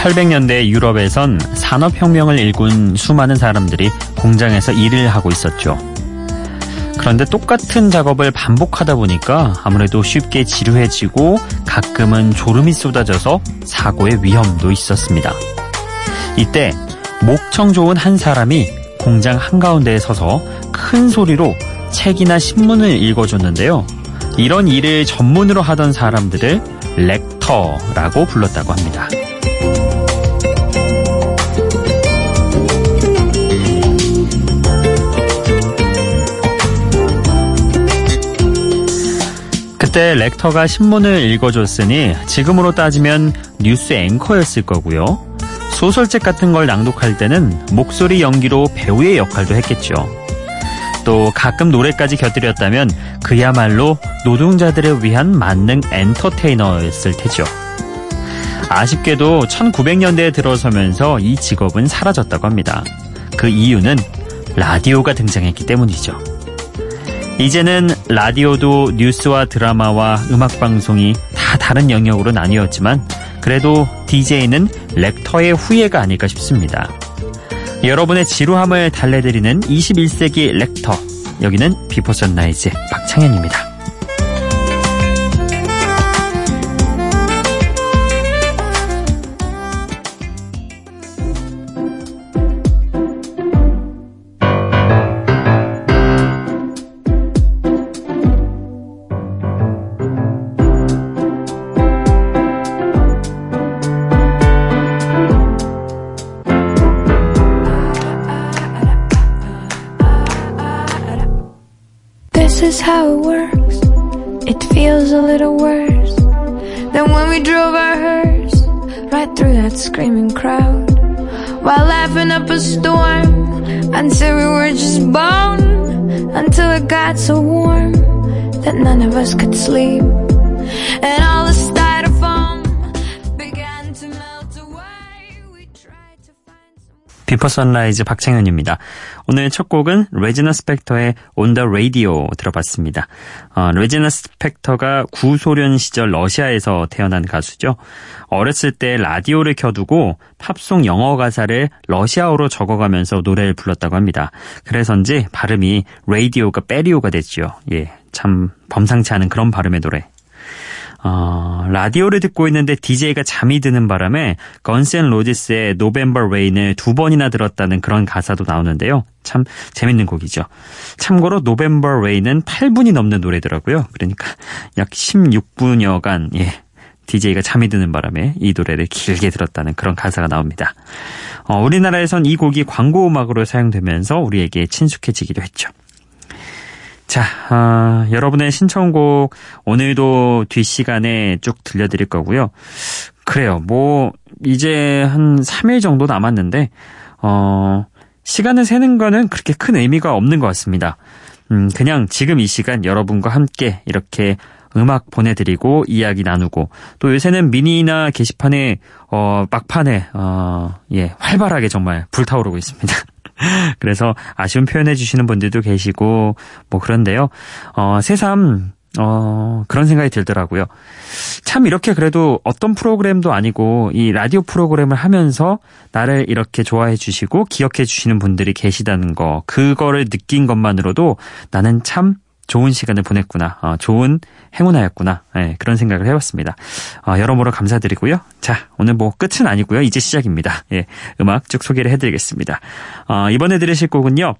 1800년대 유럽에선 산업혁명을 일군 수많은 사람들이 공장에서 일을 하고 있었죠. 그런데 똑같은 작업을 반복하다 보니까 아무래도 쉽게 지루해지고 가끔은 졸음이 쏟아져서 사고의 위험도 있었습니다. 이때 목청 좋은 한 사람이 공장 한가운데에 서서 큰 소리로 책이나 신문을 읽어줬는데요. 이런 일을 전문으로 하던 사람들을 렉터라고 불렀다고 합니다. 때 렉터가 신문을 읽어줬으니 지금으로 따지면 뉴스 앵커였을 거고요. 소설책 같은 걸 낭독할 때는 목소리 연기로 배우의 역할도 했겠죠. 또 가끔 노래까지 곁들였다면 그야말로 노동자들을 위한 만능 엔터테이너였을 테죠. 아쉽게도 1900년대에 들어서면서 이 직업은 사라졌다고 합니다. 그 이유는 라디오가 등장했기 때문이죠. 이제는 라디오도 뉴스와 드라마와 음악 방송이 다 다른 영역으로 나뉘었지만 그래도 DJ는 렉터의 후예가 아닐까 싶습니다. 여러분의 지루함을 달래드리는 21세기 렉터. 여기는 비포 선라이즈 박창현입니다. is how it works. It feels a little worse than when we drove our hearse right through that screaming crowd while laughing up a storm until we were just bone until it got so warm that none of us could sleep and all the styrofoam began to melt away. We tried to find some. 비퍼 선라이즈 박창현입니다. 오늘 첫 곡은 레지나 스펙터의 On the Radio 들어봤습니다. 어, 레지나 스펙터가 구소련 시절 러시아에서 태어난 가수죠. 어렸을 때 라디오를 켜두고 팝송 영어 가사를 러시아어로 적어가면서 노래를 불렀다고 합니다. 그래서인지 발음이 라디오가 빼리오가 됐죠. 예, 참 범상치 않은 그런 발음의 노래. 어, 라디오를 듣고 있는데 DJ가 잠이 드는 바람에 Guns N' Roses의 November Rain을 두 번이나 들었다는 그런 가사도 나오는데요. 참 재밌는 곡이죠. 참고로 November Rain은 8분이 넘는 노래더라고요. 그러니까 약 16분여간 예. DJ가 잠이 드는 바람에 이 노래를 길게 들었다는 그런 가사가 나옵니다. 어, 우리나라에선 이 곡이 광고 음악으로 사용되면서 우리에게 친숙해지기도 했죠. 자, 어, 여러분의 신청곡 오늘도 뒷시간에 쭉 들려드릴 거고요. 그래요. 뭐 이제 한 3일 정도 남았는데 어, 시간을 세는 거는 그렇게 큰 의미가 없는 것 같습니다. 음, 그냥 지금 이 시간 여러분과 함께 이렇게 음악 보내드리고 이야기 나누고 또 요새는 미니나 게시판에 어 막판에 어 예 활발하게 정말 불타오르고 있습니다. 그래서 아쉬운 표현해 주시는 분들도 계시고 뭐 그런데요. 어, 새삼 어, 그런 생각이 들더라고요. 참 이렇게 그래도 어떤 프로그램도 아니고 이 라디오 프로그램을 하면서 나를 이렇게 좋아해 주시고 기억해 주시는 분들이 계시다는 거, 그거를 느낀 것만으로도 나는 참 좋은 시간을 보냈구나. 어, 좋은 행운하였구나. 네, 그런 생각을 해봤습니다. 어, 여러모로 감사드리고요. 자, 오늘 뭐 끝은 아니고요. 이제 시작입니다. 예, 음악 쭉 소개를 해드리겠습니다. 어, 이번에 들으실 곡은요.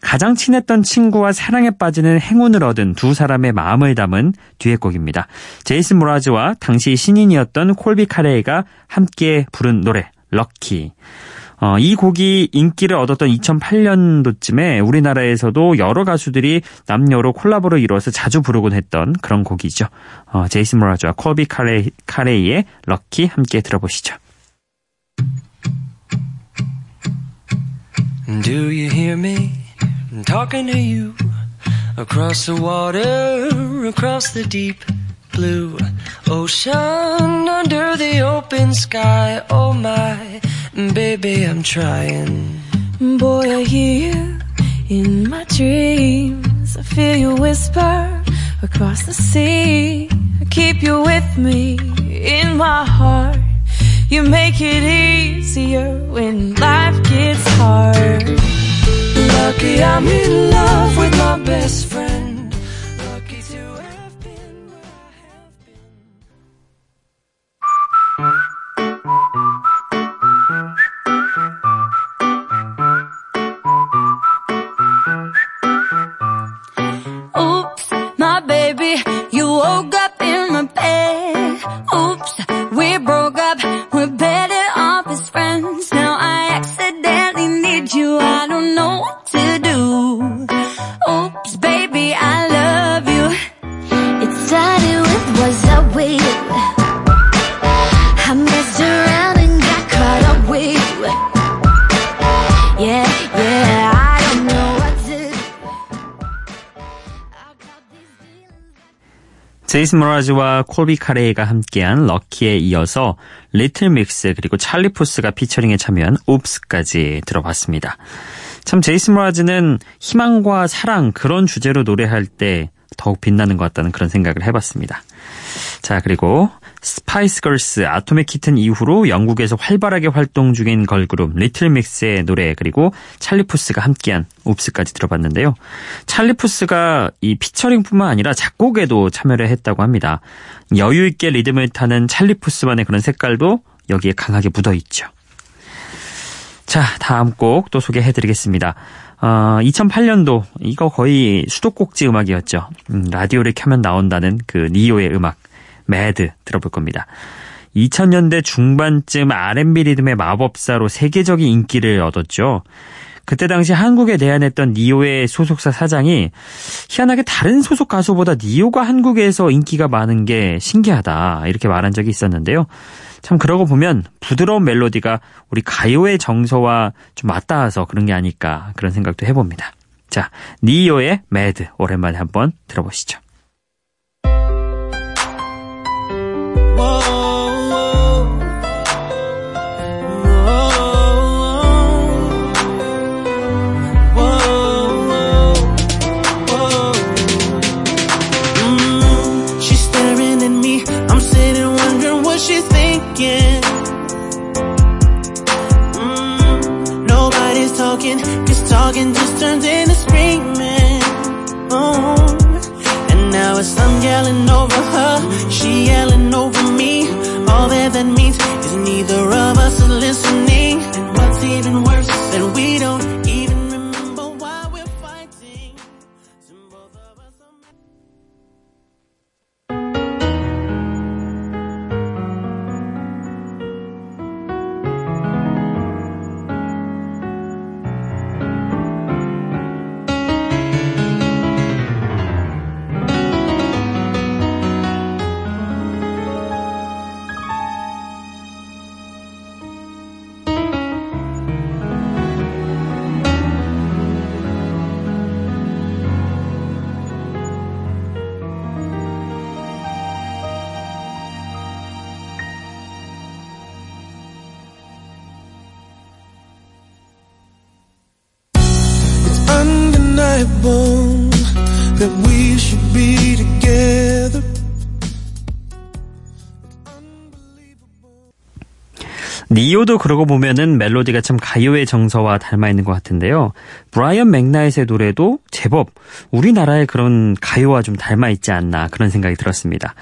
가장 친했던 친구와 사랑에 빠지는 행운을 얻은 두 사람의 마음을 담은 듀엣곡입니다. 제이슨 모라즈와 당시 신인이었던 콜비 카레이가 함께 부른 노래 럭키. 어, 이 곡이 인기를 얻었던 2008년도쯤에 우리나라에서도 여러 가수들이 남녀로 콜라보를 이루어서 자주 부르곤 했던 그런 곡이죠. 어, 제이슨 모라즈와 콜비 카레, 카레이의 럭키 함께 들어보시죠. Do you hear me talking to you across the water, across the deep blue ocean, under the open sky? Oh my, Mm, baby, I'm trying. Boy, I hear you in my dreams. I feel you whisper across the sea. I keep you with me in my heart. You make it easier when life gets hard. Lucky I'm in love with my best friend. 제이슨 므라즈와 콜비 카레이가 함께한 Lucky에 이어서 Little Mix 그리고 찰리 푸스가 피처링에 참여한 Oops까지 들어봤습니다. 참 제이슨 므라즈는 희망과 사랑 그런 주제로 노래할 때 더욱 빛나는 것 같다는 그런 생각을 해봤습니다. 자 그리고 Spice Girls Atomic Kitten 이후로 영국에서 활발하게 활동 중인 걸그룹 Little Mix의 노래 그리고 찰리 푸스가 함께한 Oops까지 들어봤는데요. 찰리 푸스가 이 피처링뿐만 아니라 작곡에도 참여를 했다고 합니다. 여유 있게 리듬을 타는 찰리 푸스만의 그런 색깔도 여기에 강하게 묻어 있죠. 자, 다음 곡 또 소개해 드리겠습니다. 어, 2008년도 이거 거의 수도꼭지 음악이었죠. 음, 라디오를 켜면 나온다는 그 니요의 음악 Mad 들어볼 겁니다. 2000년대 중반쯤 R&B 리듬의 마법사로 세계적인 인기를 얻었죠. 그때 당시 한국에 내한했던 니오의 소속사 사장이 희한하게 다른 소속 가수보다 니오가 한국에서 인기가 많은 게 신기하다 이렇게 말한 적이 있었는데요. 참 그러고 보면 부드러운 멜로디가 우리 가요의 정서와 좀 맞닿아서 그런 게 아닐까 그런 생각도 해봅니다. 자, 니오의 매드 오랜만에 한번 들어보시죠. Turns into screaming. Oh, and now it's I'm yelling over her, she yelling over me. All that that means is neither of us is listening. 니요도 그러고 보면은 멜로디가 참 가요의 정서와 닮아 있는 것 같은데요. 브라이언 맥나잇의 노래도 제법 우리나라의 그런 가요와 좀 닮아 있지 않나 그런 생각이 들었습니다.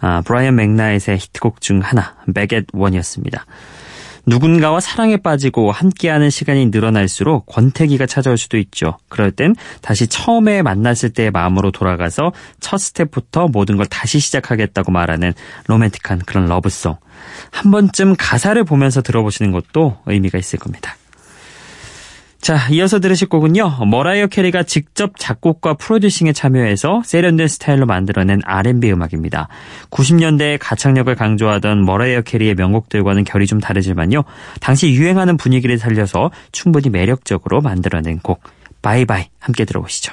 아, 브라이언 맥나잇의 히트곡 중 하나, Back at One이었습니다. 누군가와 사랑에 빠지고 함께하는 시간이 늘어날수록 권태기가 찾아올 수도 있죠. 그럴 땐 다시 처음에 만났을 때의 마음으로 돌아가서 첫 스텝부터 모든 걸 다시 시작하겠다고 말하는 로맨틱한 그런 love song. 한 번쯤 가사를 보면서 들어보시는 것도 의미가 있을 겁니다. 자, 이어서 들으실 곡은요. 머라이어 캐리가 직접 작곡과 프로듀싱에 참여해서 세련된 스타일로 만들어낸 R&B 음악입니다. 90년대의 가창력을 강조하던 머라이어 캐리의 명곡들과는 결이 좀 다르지만요. 당시 유행하는 분위기를 살려서 충분히 매력적으로 만들어낸 곡 Bye Bye 함께 들어보시죠.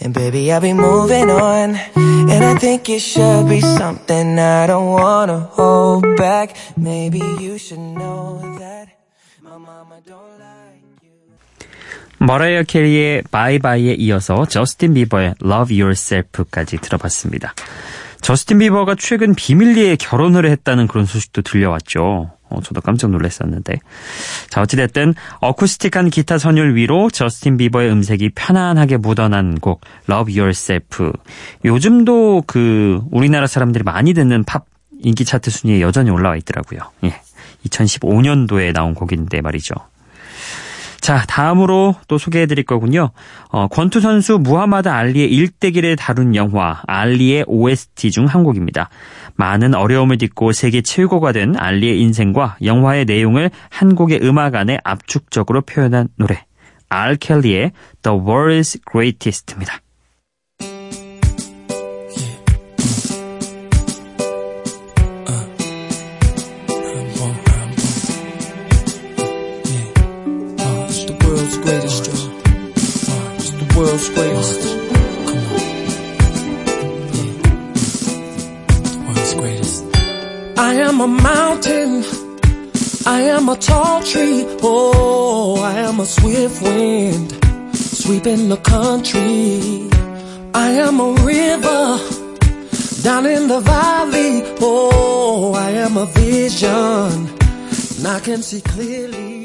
and baby, I'll be moving on. And I think it should be something I don't wanna hold back. Maybe you should know that my mama don't like you. 머라이어 캐리의 Bye Bye에 이어서 저스틴 비버의 Love Yourself까지 들어봤습니다. 저스틴 비버가 최근 비밀리에 결혼을 했다는 그런 소식도 들려왔죠. 어, 저도 깜짝 놀랐었는데. 자, 어찌됐든 어쿠스틱한 기타 선율 위로 저스틴 비버의 음색이 편안하게 묻어난 곡 Love Yourself. 요즘도 그 우리나라 사람들이 많이 듣는 팝 인기 차트 순위에 여전히 올라와 있더라고요. 예. 2015년도에 나온 곡인데 말이죠. 자, 다음으로 또 소개해 드릴 거군요. 어, 권투 선수 무하마드 알리의 일대기를 다룬 영화 알리의 OST 중 한 곡입니다. 많은 어려움을 딛고 세계 최고가 된 알리의 인생과 영화의 내용을 한 곡의 음악 안에 압축적으로 표현한 노래. 알 켈리의 The World's Greatest입니다. Sweeping the country. I am a river. Down in the valley. Oh, I am a vision. And I can see clearly.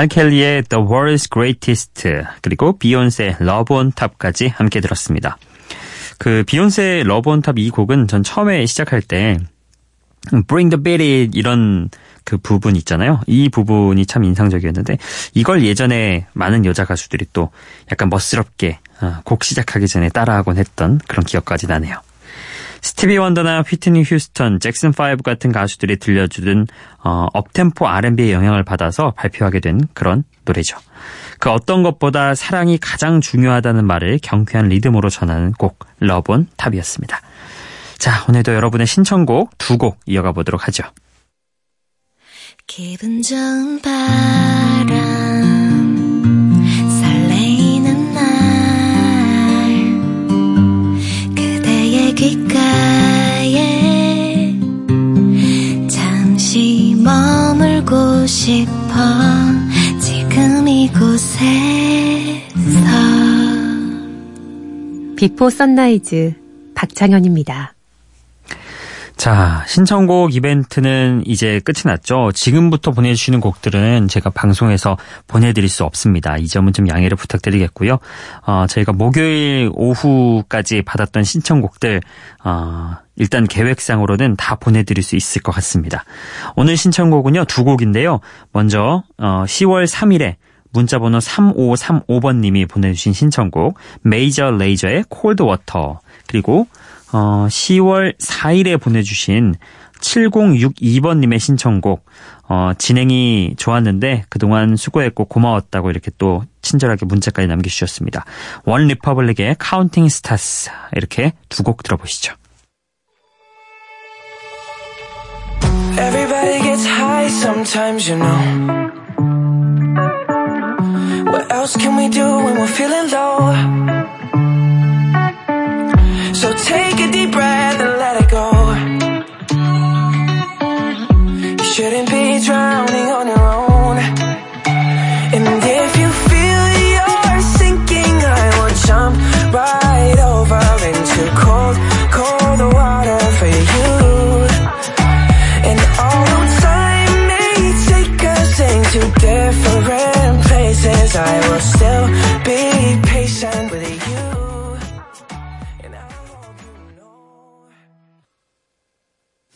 알 켈리의 The World's Greatest 그리고 비욘세의 Love on Top까지 함께 들었습니다. 그 비욘세의 Love on Top 이 곡은 전 처음에 시작할 때 Bring the beat it 이런 그 부분 있잖아요. 이 부분이 참 인상적이었는데 이걸 예전에 많은 여자 가수들이 또 약간 멋스럽게 어, 곡 시작하기 전에 따라하곤 했던 그런 기억까지 나네요. 스티비 원더나 휘트니 휴스턴, 잭슨 5 같은 가수들이 들려주던 어, 업템포 R&B의 영향을 받아서 발표하게 된 그런 노래죠. 그 어떤 것보다 사랑이 가장 중요하다는 말을 경쾌한 리듬으로 전하는 곡 러본 탑이었습니다. 자, 오늘도 여러분의 신청곡 두 곡 이어가 보도록 하죠. 기분 좋은 바람 싶어 지금 이곳에서 Before Sunrise 박창현입니다. 자, 신청곡 이벤트는 이제 끝이 났죠. 지금부터 보내주시는 곡들은 제가 방송에서 보내드릴 수 없습니다. 이 점은 좀 양해를 부탁드리겠고요. 어, 저희가 목요일 오후까지 받았던 신청곡들, 어, 일단 계획상으로는 다 보내드릴 수 있을 것 같습니다. 오늘 신청곡은요, 두 곡인데요. 먼저, 어, 10월 3일에 문자번호 3535번님이 보내주신 신청곡, Major Lazer의 Cold Water, 그리고 어, 10월 4일에 보내주신 7062번님의 신청곡 어, 진행이 좋았는데 그동안 수고했고 고마웠다고 이렇게 또 친절하게 문자까지 남겨주셨습니다. OneRepublic의 Counting Stars 이렇게 두 곡 들어보시죠. Everybody gets high sometimes, you know. What else can we do when we're feeling low? Take a deep breath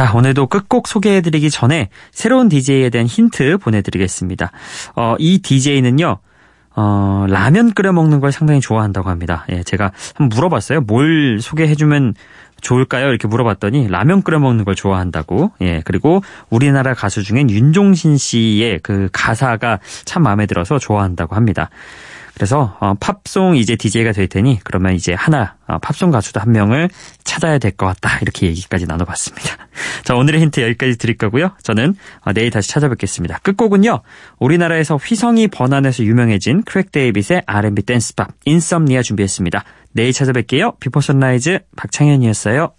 자, 오늘도 끝곡 소개해드리기 전에 새로운 DJ에 대한 힌트 보내드리겠습니다. 어, 이 DJ는요, 어, 라면 끓여 먹는 걸 상당히 좋아한다고 합니다. 예, 제가 한번 물어봤어요. 뭘 소개해주면 좋을까요? 이렇게 물어봤더니 라면 끓여 먹는 걸 좋아한다고. 예, 그리고 우리나라 가수 중엔 윤종신 씨의 그 가사가 참 마음에 들어서 좋아한다고 합니다. 그래서 어, 팝송 이제 DJ가 될 테니 그러면 이제 하나 어, 팝송 가수도 한 명을 찾아야 될 것 같다 이렇게 얘기까지 나눠봤습니다. 자 오늘의 힌트 여기까지 드릴 거고요. 저는 어, 내일 다시 찾아뵙겠습니다. 끝곡은요. 우리나라에서 휘성이 번안해서 유명해진 크레이그 데이빗의 R&B 댄스팝 Insomnia 준비했습니다. 내일 찾아뵐게요. Before Sunrise 박창현이었어요.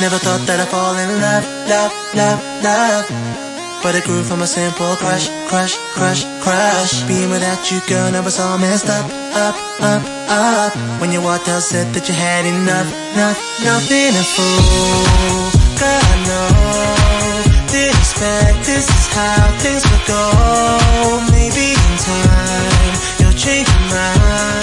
Never thought that I'd fall in love, love, love, love. But it grew from a simple crush, crush, crush, crush. Being without you, girl, never saw messed up, up, up, up. When you walked out, said that you had enough, enough, nothing to fool. God, I know. Didn't expect this is how things would go. Maybe in time, you'll change your mind.